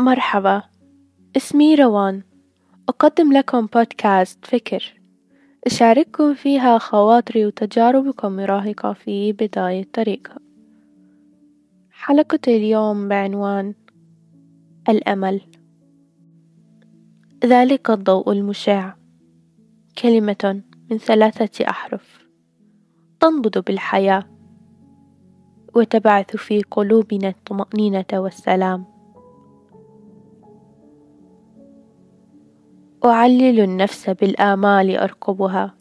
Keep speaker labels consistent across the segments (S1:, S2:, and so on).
S1: مرحبا، اسمي روان، أقدم لكم بودكاست فكر، أشارككم فيها خواطري وتجارب كمراهقة في بداية طريقها. حلقة اليوم بعنوان الأمل. ذلك الضوء المشع، كلمة من ثلاثة أحرف، تنبض بالحياة، وتبعث في قلوبنا الطمأنينة والسلام. أعلل النفس بالآمال أرقبها،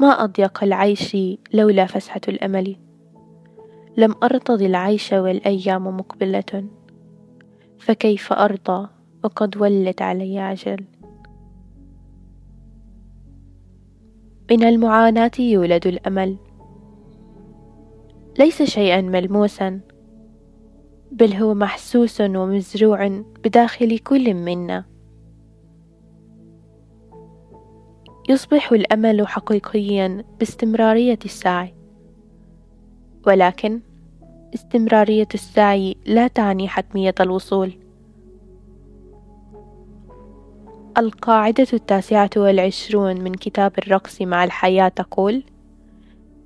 S1: ما أضيق العيش لولا فسحة الأمل، لم أرتض العيش والأيام مقبلة، فكيف أرضى وقد ولت علي عجل. من المعاناة يولد الأمل، ليس شيئا ملموسا، بل هو محسوس ومزروع بداخل كل منا. يصبح الأمل حقيقيا باستمرارية السعي، ولكن استمرارية السعي لا تعني حتمية الوصول. القاعدة التاسعة والعشرون من كتاب الرقص مع الحياة تقول: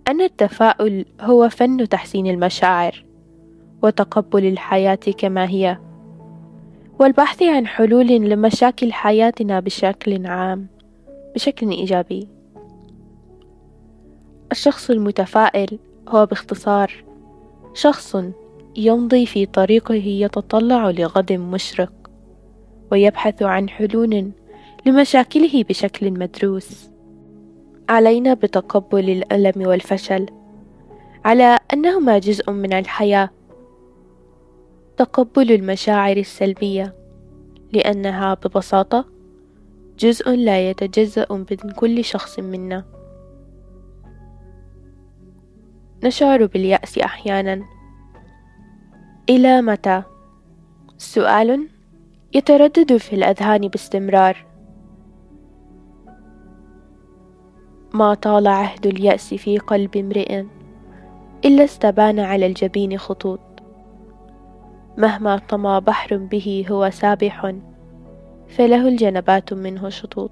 S1: أن التفاؤل هو فن تحسين المشاعر، وتقبل الحياة كما هي، والبحث عن حلول لمشاكل حياتنا بشكل عام. بشكل إيجابي. الشخص المتفائل هو باختصار شخص يمضي في طريقه يتطلع لغد مشرق ويبحث عن حلول لمشاكله بشكل مدروس. علينا بتقبل الألم والفشل. على أنهما جزء من الحياة. تقبل المشاعر السلبية لأنها ببساطة جزء لا يتجزأ من كل شخص منا. نشعر باليأس أحيانا. إلى متى؟ سؤال يتردد في الأذهان باستمرار. ما طال عهد اليأس في قلب امرئ إلا استبان على الجبين خطوط. مهما طمى بحر به هو سابح. فله الجنبات منه شطوط.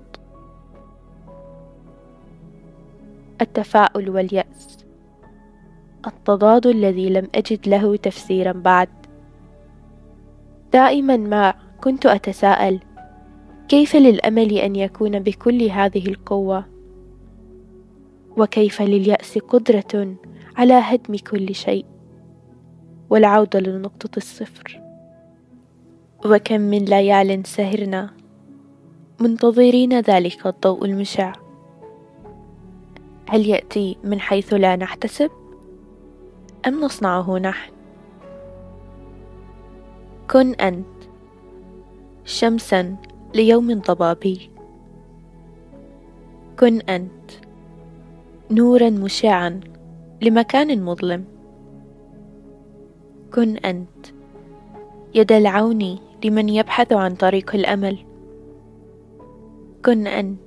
S1: التفاؤل واليأس. التضاد الذي لم أجد له تفسيرا بعد. دائما ما كنت أتساءل كيف للأمل أن يكون بكل هذه القوة؟ وكيف لليأس قدرة على هدم كل شيء؟ والعودة لنقطة الصفر. وكم من ليال سهرنا منتظرين ذلك الضوء المشع. هل يأتي من حيث لا نحتسب؟ أم نصنعه نحن؟ كن أنت شمسا ليوم ضبابي كن أنت نورا مشعا لمكان مظلم. كن أنت يد العون لمن يبحث عن طريق الأمل. كن أنت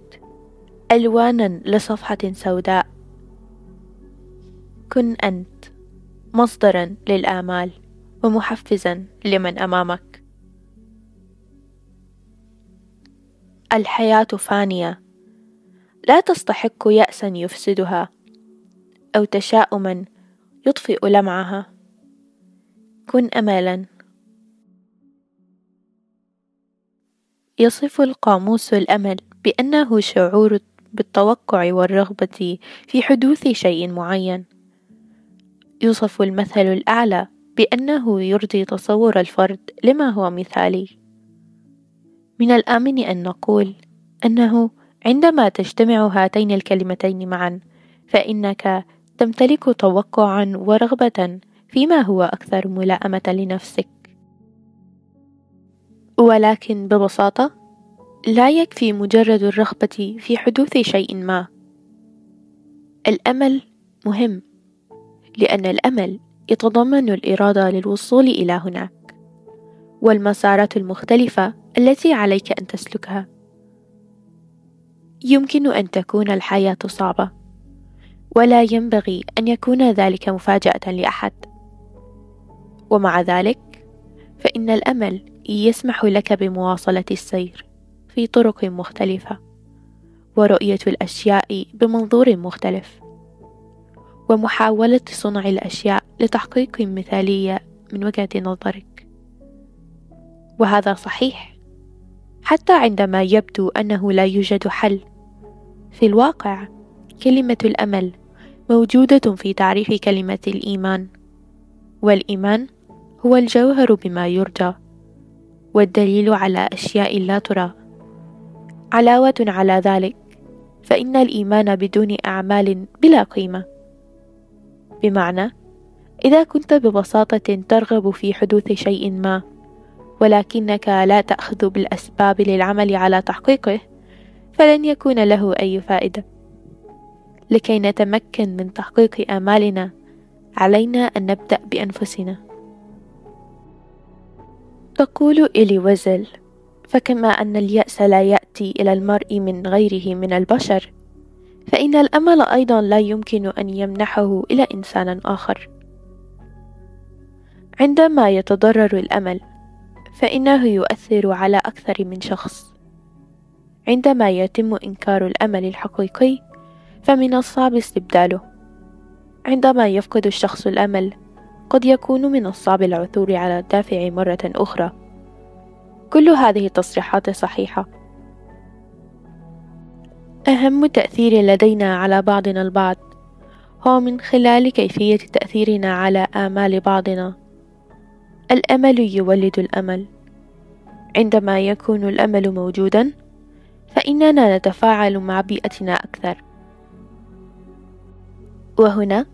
S1: ألوانا لصفحة سوداء. كن أنت مصدرا للآمال ومحفزا لمن أمامك. الحياة فانية. لا تستحق يأسا يفسدها أو تشاؤما يطفئ لمعها. كن أملا يصف القاموس الأمل بأنه شعور بالتوقع والرغبة في حدوث شيء معين. يوصف المثل الأعلى بأنه يرضي تصور الفرد لما هو مثالي. من الآمن أن نقول أنه عندما تجتمع هاتين الكلمتين معا فإنك تمتلك توقعا ورغبة فيما هو أكثر ملائمة لنفسك. ولكن ببساطة لا يكفي مجرد الرغبة في حدوث شيء ما. الأمل مهم لأن الأمل يتضمن الإرادة للوصول إلى هناك والمسارات المختلفة التي عليك أن تسلكها. يمكن أن تكون الحياة صعبة ولا ينبغي أن يكون ذلك مفاجأة لأحد. ومع ذلك فإن الأمل يسمح لك بمواصلة السير في طرق مختلفة ورؤية الأشياء بمنظور مختلف ومحاولة صنع الأشياء لتحقيق مثالية من وجهة نظرك. وهذا صحيح حتى عندما يبدو أنه لا يوجد حل. في الواقع كلمة الأمل موجودة في تعريف كلمة الإيمان والإيمان هو الجوهر بما يرجى. والدليل على أشياء لا ترى. علاوة على ذلك فإن الإيمان بدون أعمال بلا قيمة. بمعنى إذا كنت ببساطة ترغب في حدوث شيء ما ولكنك لا تأخذ بالأسباب للعمل على تحقيقه فلن يكون له أي فائدة. لكي نتمكن من تحقيق آمالنا علينا أن نبدأ بأنفسنا. تقول إلي وزل فكما أن اليأس لا يأتي إلى المرء من غيره من البشر فإن الأمل أيضا لا يمكن أن يمنحه إلى إنسان آخر. عندما يتضرر الأمل فإنه يؤثر على أكثر من شخص. عندما يتم إنكار الأمل الحقيقي فمن الصعب استبداله. عندما يفقد الشخص الأمل قد يكون من الصعب العثور على الدافع مرة أخرى. كل هذه التصريحات صحيحة. أهم تأثير لدينا على بعضنا البعض هو من خلال كيفية تأثيرنا على آمال بعضنا. الأمل يولد الأمل. عندما يكون الأمل موجودا فإننا نتفاعل مع بيئتنا أكثر. وهنا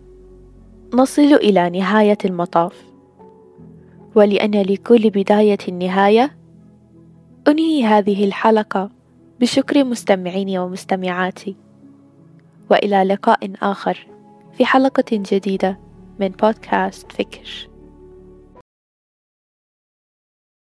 S1: نصل إلى نهاية المطاف. ولأن لكل بداية نهاية أنهي هذه الحلقة. بشكر مستمعيني ومستمعاتي. وإلى لقاء آخر في حلقة جديدة من بودكاست فكر.